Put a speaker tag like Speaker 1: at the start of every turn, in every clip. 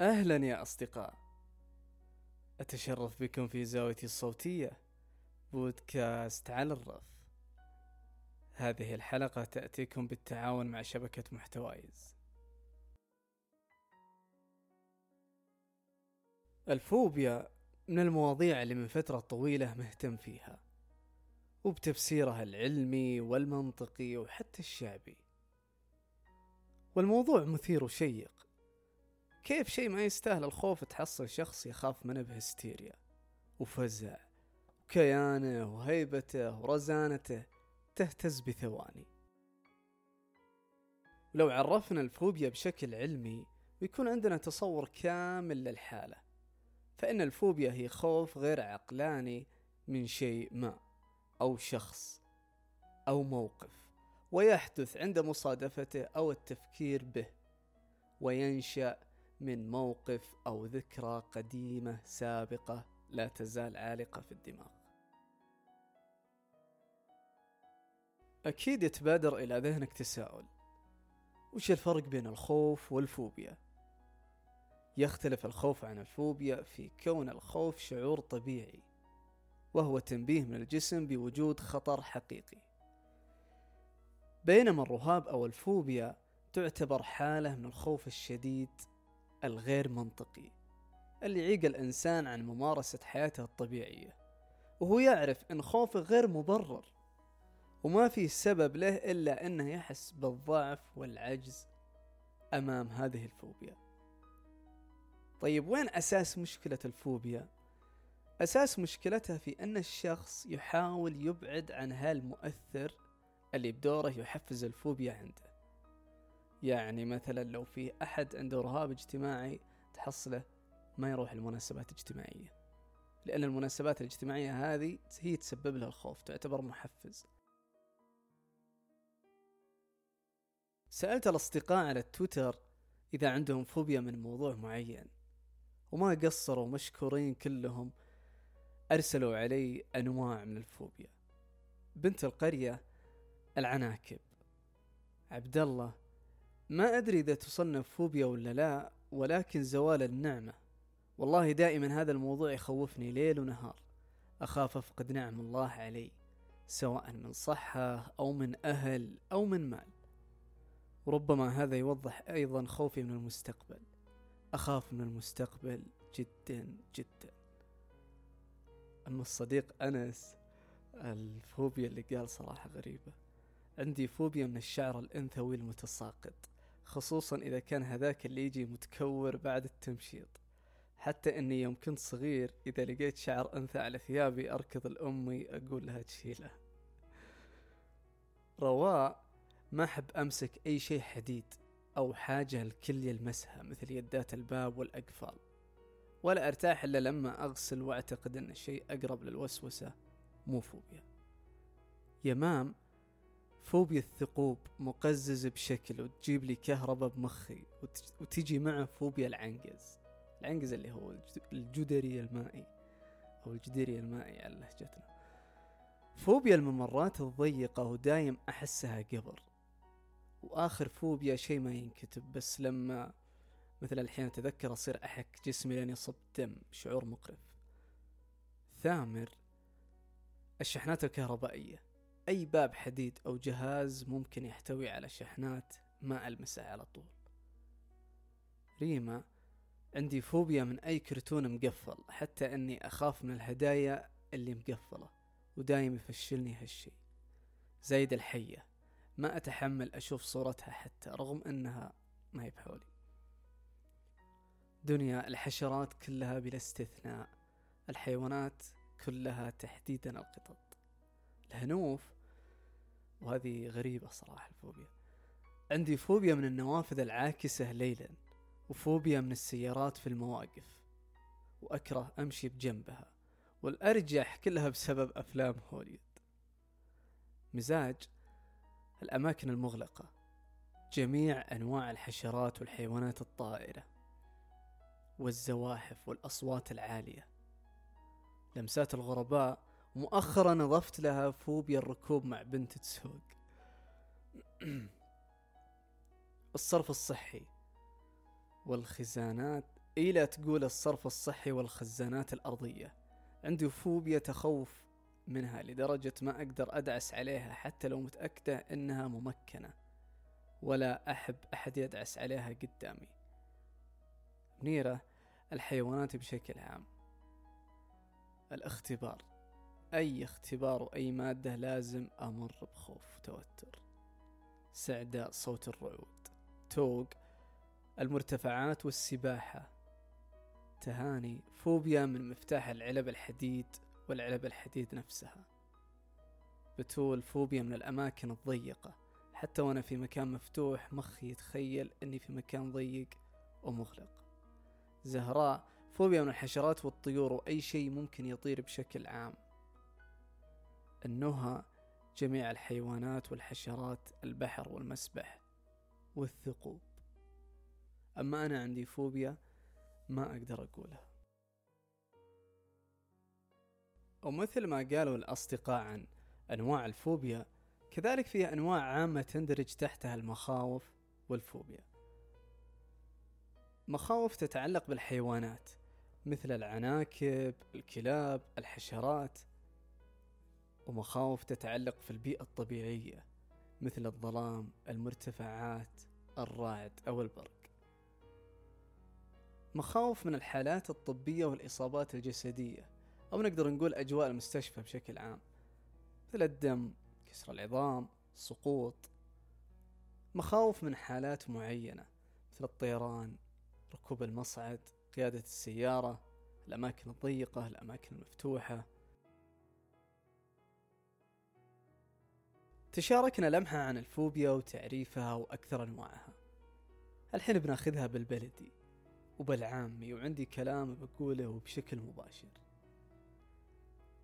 Speaker 1: أهلا يا أصدقاء. أتشرف بكم في زاويتي الصوتية بودكاست على الرف. هذه الحلقة تأتيكم بالتعاون مع شبكة محتوايز. الفوبيا من المواضيع اللي من فترة طويلة مهتم فيها وبتفسيرها العلمي والمنطقي وحتى الشعبي. والموضوع مثير وشيق كيف شيء ما يستاهل الخوف تحصل شخص يخاف منه بهستيريا وفزع وكيانه وهيبته ورزانته تهتز بثواني. لو عرفنا الفوبيا بشكل علمي بيكون عندنا تصور كامل للحالة فإن الفوبيا هي خوف غير عقلاني من شيء ما أو شخص أو موقف ويحدث عند مصادفته أو التفكير به وينشأ من موقف أو ذكرى قديمة سابقة لا تزال عالقة في الدماغ. أكيد يتبادر إلى ذهنك تساؤل: وش الفرق بين الخوف والفوبيا؟ يختلف الخوف عن الفوبيا في كون الخوف شعور طبيعي، وهو تنبيه من الجسم بوجود خطر حقيقي. بينما الرهاب أو الفوبيا تعتبر حالة من الخوف الشديد الغير منطقي اللي يعيق الإنسان عن ممارسة حياته الطبيعية. وهو يعرف إن خوفه غير مبرر وما في سبب له إلا إنه يحس بالضعف والعجز أمام هذه الفوبيا. طيب وين أساس مشكلة الفوبيا؟ أساس مشكلتها في أن الشخص يحاول يبعد عن هالمؤثر اللي بدوره يحفز الفوبيا عنده. يعني مثلا لو في أحد عنده رهاب اجتماعي تحصله ما يروح المناسبات الاجتماعية. لأن المناسبات الاجتماعية هذه هي تسبب له الخوف تعتبر محفز. سألت الأصدقاء على التويتر إذا عندهم فوبيا من موضوع معين وما قصروا مشكورين كلهم أرسلوا علي أنواع من الفوبيا. بنت القرية العناكب عبد الله ما أدري إذا تصنف فوبيا ولا لا ولكن زوال النعمة. والله دائما هذا الموضوع يخوفني ليل ونهار. أخاف أفقد نعم الله علي سواء من صحة أو من أهل أو من مال. وربما هذا يوضح أيضا خوفي من المستقبل. أخاف من المستقبل جدا جدا. أما الصديق أنس الفوبيا اللي قال صراحة غريبة. عندي فوبيا من الشعر الأنثوي المتساقط خصوصا إذا كان هذاك اللي يجي متكور بعد التمشيط. حتى أني يوم كنت صغير إذا لقيت شعر أنثى على ثيابي أركض لأمي أقول لها تشيله. رواء ما أحب أمسك أي شيء حديد أو حاجة الكل يلمسها مثل يدات الباب والأقفال. ولا أرتاح إلا لما أغسل وأعتقد أن الشيء أقرب للوسوسة مو فوبيا. يمام فوبيا الثقوب مقزز بشكل وتجيب لي كهرباء بمخي وتجي معه فوبيا العنقز. العنقز اللي هو الجدري المائي أو الجدري المائي على لهجتنا. فوبيا الممرات الضيقة ودايم أحسها قبر. وآخر فوبيا شيء ما ينكتب بس لما مثل الحين أتذكر أصير أحك جسمي لين يصب دم شعور مقرف. ثامر الشحنات الكهربائية. أي باب حديد أو جهاز ممكن يحتوي على شحنات ما ألمسه على طول. ريما عندي فوبيا من أي كرتون مقفل حتى أني أخاف من الهدايا اللي مقفلة ودايم يفشلني هالشي. زايد الحية ما أتحمل أشوف صورتها حتى رغم أنها ما هي بحولي. دنيا الحشرات كلها بلا استثناء الحيوانات كلها تحديدا القطط. الهنوف. وهذه غريبة صراحة الفوبيا. عندي فوبيا من النوافذ العاكسة ليلا وفوبيا من السيارات في المواقف وأكره أمشي بجنبها والأرجح كلها بسبب أفلام هوليود. مزاج الأماكن المغلقة جميع أنواع الحشرات والحيوانات الطائرة والزواحف والأصوات العالية لمسات الغرباء مؤخرا أضفت لها فوبيا الركوب مع بنت تسوق. الصرف الصحي والخزانات إلى تقول الصرف الصحي والخزانات الأرضية. عندي فوبيا تخوف منها لدرجة ما أقدر أدعس عليها حتى لو متأكدة إنها ممكنة. ولا أحب أحد يدعس عليها قدامي. منيرة الحيوانات بشكل عام. الاختبار. أي اختبار وأي مادة لازم أمر بخوف وتوتر. سعداء صوت الرعود. توق المرتفعات والسباحة. تهاني فوبيا من مفتاح العلب الحديد والعلب الحديد نفسها. بتول فوبيا من الأماكن الضيقة. حتى وأنا في مكان مفتوح مخي يتخيل أني في مكان ضيق ومغلق. زهراء فوبيا من الحشرات والطيور وأي شيء ممكن يطير بشكل عام. النهى جميع الحيوانات والحشرات البحر والمسبح والثقوب. أما أنا عندي فوبيا ما أقدر أقولها. ومثل ما قالوا الأصدقاء عن أنواع الفوبيا كذلك في أنواع عامة تندرج تحتها المخاوف والفوبيا. مخاوف تتعلق بالحيوانات مثل العناكب الكلاب الحشرات. ومخاوف تتعلق في البيئة الطبيعية مثل الظلام المرتفعات الرعد أو البرق. مخاوف من الحالات الطبية والإصابات الجسدية أو نقدر نقول أجواء المستشفى بشكل عام مثل الدم كسر العظام سقوط. مخاوف من حالات معينة مثل الطيران ركوب المصعد قيادة السيارة الأماكن الضيقة الأماكن المفتوحة. تشاركنا لمحة عن الفوبيا وتعريفها وأكثر أنواعها. الحين بناخذها بالبلدي وبالعامي وعندي كلام بقوله وبشكل مباشر.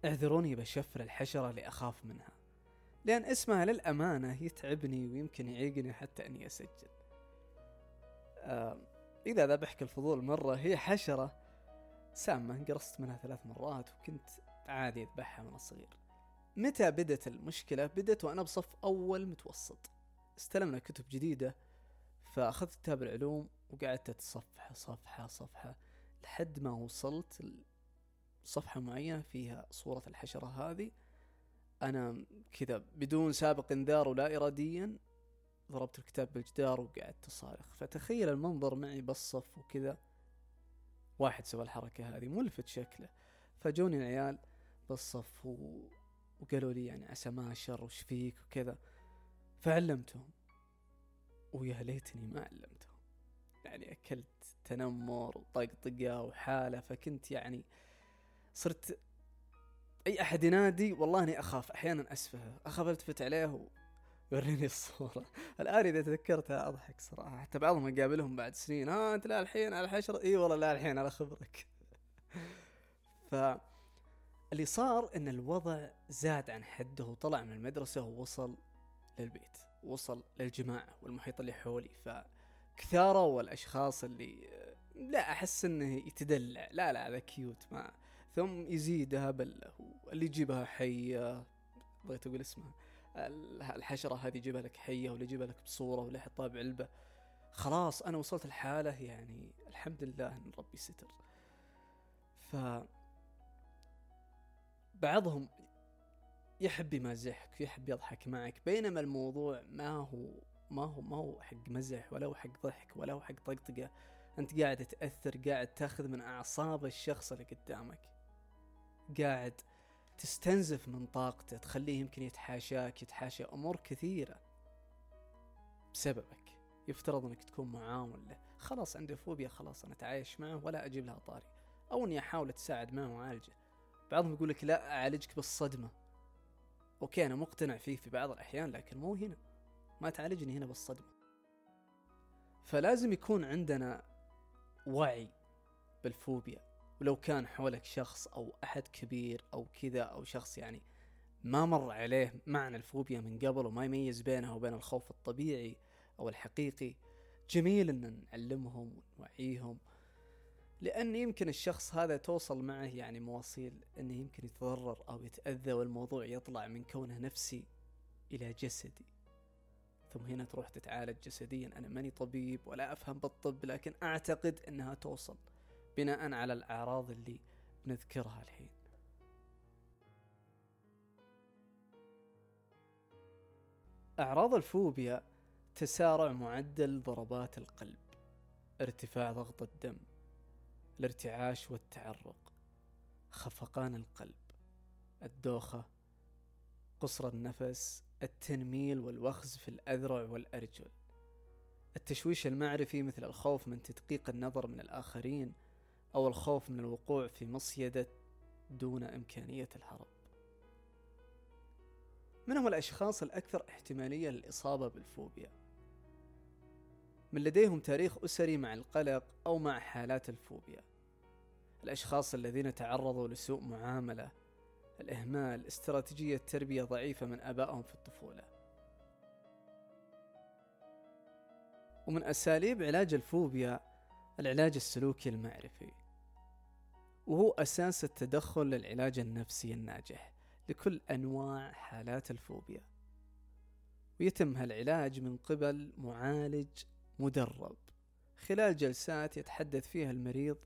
Speaker 1: اعذروني بشفر الحشرة اللي أخاف منها لأن اسمها للأمانة يتعبني ويمكن يعيقني حتى أني أسجل. آه إذا ذبحك الفضول مرة هي حشرة سامة قرصت منها ثلاث مرات وكنت عادي أذبحها من الصغير. متى بدت المشكلة؟ بدت وأنا بصف أول متوسط. استلمنا كتب جديدة فأخذت كتاب العلوم وقعدت أتصفح صفحة صفحة لحد ما وصلت صفحة معينة فيها صورة الحشرة هذه. أنا كذا بدون سابق إنذار ولا إراديا ضربت الكتاب بالجدار وقعدت أصارخ. فتخيل المنظر معي بالصف وكذا. واحد سوى الحركة هذه ملفت شكله. فجوني العيال بالصف و... وقالوا لي يعني عسى ما شر وش فيك وكذا. فعلمتهم ويا ليتني ما علمتهم. يعني أكلت تنمر وطقطقة وحالة فكنت يعني صرت أي أحد ينادي والله إني أخاف أحيانا أسفه. أخاف ألتفت عليه ويوريني الصورة. الآن إذا تذكرتها أضحك صراحة. حتى بعضهم أقابلهم بعد سنين. ها أنت لا الحين على الحشرة إي والله لا الحين على خبرك. ف اللي صار إن الوضع زاد عن حده وطلع من المدرسة ووصل للبيت وصل للجماعة والمحيط اللي حولي. فكثاروا الاشخاص اللي لا أحس إنه يتدلع. لا لا هذا كيوت ما ثم يزيدها بل اللي يجيبها حية بغيت أقول اسمها. الحشرة هذه يجيبها لك حية واللي يجيبها لك بصورة واللي يحطها بعلبة. خلاص أنا وصلت الحالة يعني الحمد لله إن ربي ستر. ف بعضهم يحب يمازحك يحب يضحك معك بينما الموضوع ما هو ما هو ما هو حق مزح ولا هو حق ضحك ولا هو حق طقطقة. أنت قاعد تأثر قاعد تاخذ من أعصاب الشخص اللي قدامك. قاعد تستنزف من طاقته تخليه يمكن يتحاشاك يتحاشى أمور كثيرة بسببك. يفترض أنك تكون معاون له خلاص عنده فوبيا خلاص أنا أتعايش معه ولا أجيب لها طاري. أو أني أحاول أتساعد معه وأعالجه. بعضهم يقول لك لا أعالجك بالصدمة. أوكي أنا مقتنع فيه في بعض الأحيان لكن مو هنا. ما تعالجني هنا بالصدمة. فلازم يكون عندنا وعي بالفوبيا. ولو كان حولك شخص أو أحد كبير أو كذا أو شخص يعني ما مر عليه معنى الفوبيا من قبل وما يميز بينها وبين الخوف الطبيعي أو الحقيقي جميل إن نعلمهم ونوعيهم لأن يمكن الشخص هذا توصل معه يعني مواصيل أنه يمكن يتضرر أو يتأذى والموضوع يطلع من كونه نفسي إلى جسدي. ثم هنا تروح تتعالج جسديا. أنا ماني طبيب ولا أفهم بالطب لكن أعتقد أنها توصل بناء على الأعراض اللي بنذكرها الحين. أعراض الفوبيا تسارع معدل ضربات القلب ارتفاع ضغط الدم الارتعاش والتعرق. خفقان القلب. الدوخة. قصر النفس. التنميل والوخز في الأذرع والأرجل. التشويش المعرفي مثل الخوف من تدقيق النظر من الآخرين أو الخوف من الوقوع في مصيدة دون إمكانية الهرب. من هم الأشخاص الأكثر احتمالية للإصابة بالفوبيا؟ من لديهم تاريخ أسري مع القلق أو مع حالات الفوبيا. الأشخاص الذين تعرضوا لسوء معاملة. الإهمال. استراتيجية تربية ضعيفة من آبائهم في الطفولة. ومن أساليب علاج الفوبيا العلاج السلوكي المعرفي. وهو أساس التدخل للعلاج النفسي الناجح لكل أنواع حالات الفوبيا. ويتم هالعلاج من قبل معالج مدرب. خلال جلسات يتحدث فيها المريض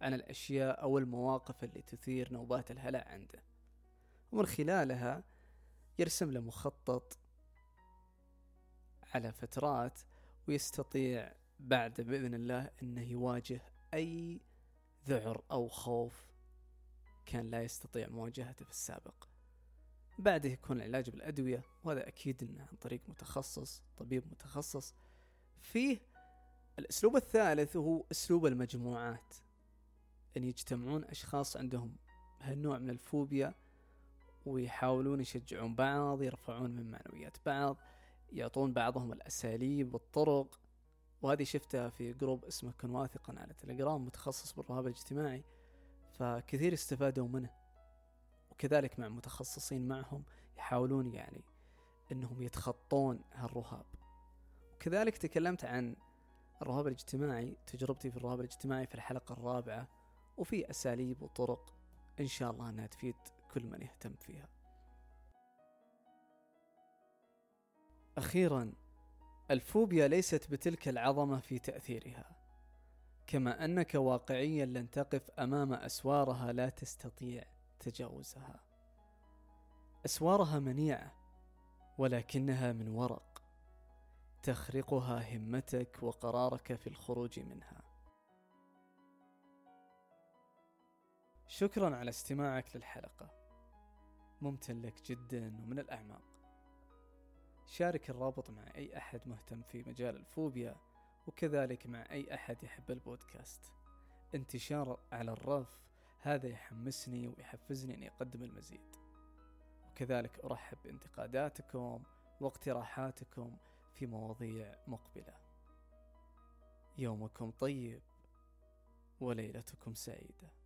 Speaker 1: عن الأشياء أو المواقف اللي تثير نوبات الهلع عنده. ومن خلالها يرسم له مخطط على فترات ويستطيع بعد بإذن الله أنه يواجه أي ذعر أو خوف كان لا يستطيع مواجهته في السابق. بعده يكون العلاج بالأدوية وهذا أكيد أنه عن طريق متخصص طبيب متخصص فيه الأسلوب الثالث هو أسلوب المجموعات. أن يجتمعون أشخاص عندهم هالنوع من الفوبيا ويحاولون يشجعون بعض يرفعون من معنويات بعض يعطون بعضهم الأساليب والطرق. وهذه شفتها في جروب اسمه كن واثقا على تليجرام متخصص بالرهاب الاجتماعي. فكثير استفادوا منه. وكذلك مع متخصصين معهم يحاولون يعني إنهم يتخطون هالرهاب. وكذلك تكلمت عن الرهاب الاجتماعي تجربتي في الرهاب الاجتماعي في الحلقة الرابعة وفي أساليب وطرق إن شاء الله أنها تفيد كل من يهتم فيها. أخيرا الفوبيا ليست بتلك العظمة في تأثيرها كما أنك واقعيا لن تقف أمام أسوارها لا تستطيع تجاوزها. أسوارها منيعة ولكنها من ورق. تخرقها همتك وقرارك في الخروج منها. شكرا على استماعك للحلقة. ممتن لك جدا ومن الأعماق. شارك الرابط مع أي أحد مهتم في مجال الفوبيا وكذلك مع أي أحد يحب البودكاست. انتشار على الرف هذا يحمسني ويحفزني أني أقدم المزيد. وكذلك أرحب بانتقاداتكم واقتراحاتكم في مواضيع مقبلة. يومكم طيب وليلتكم سعيدة.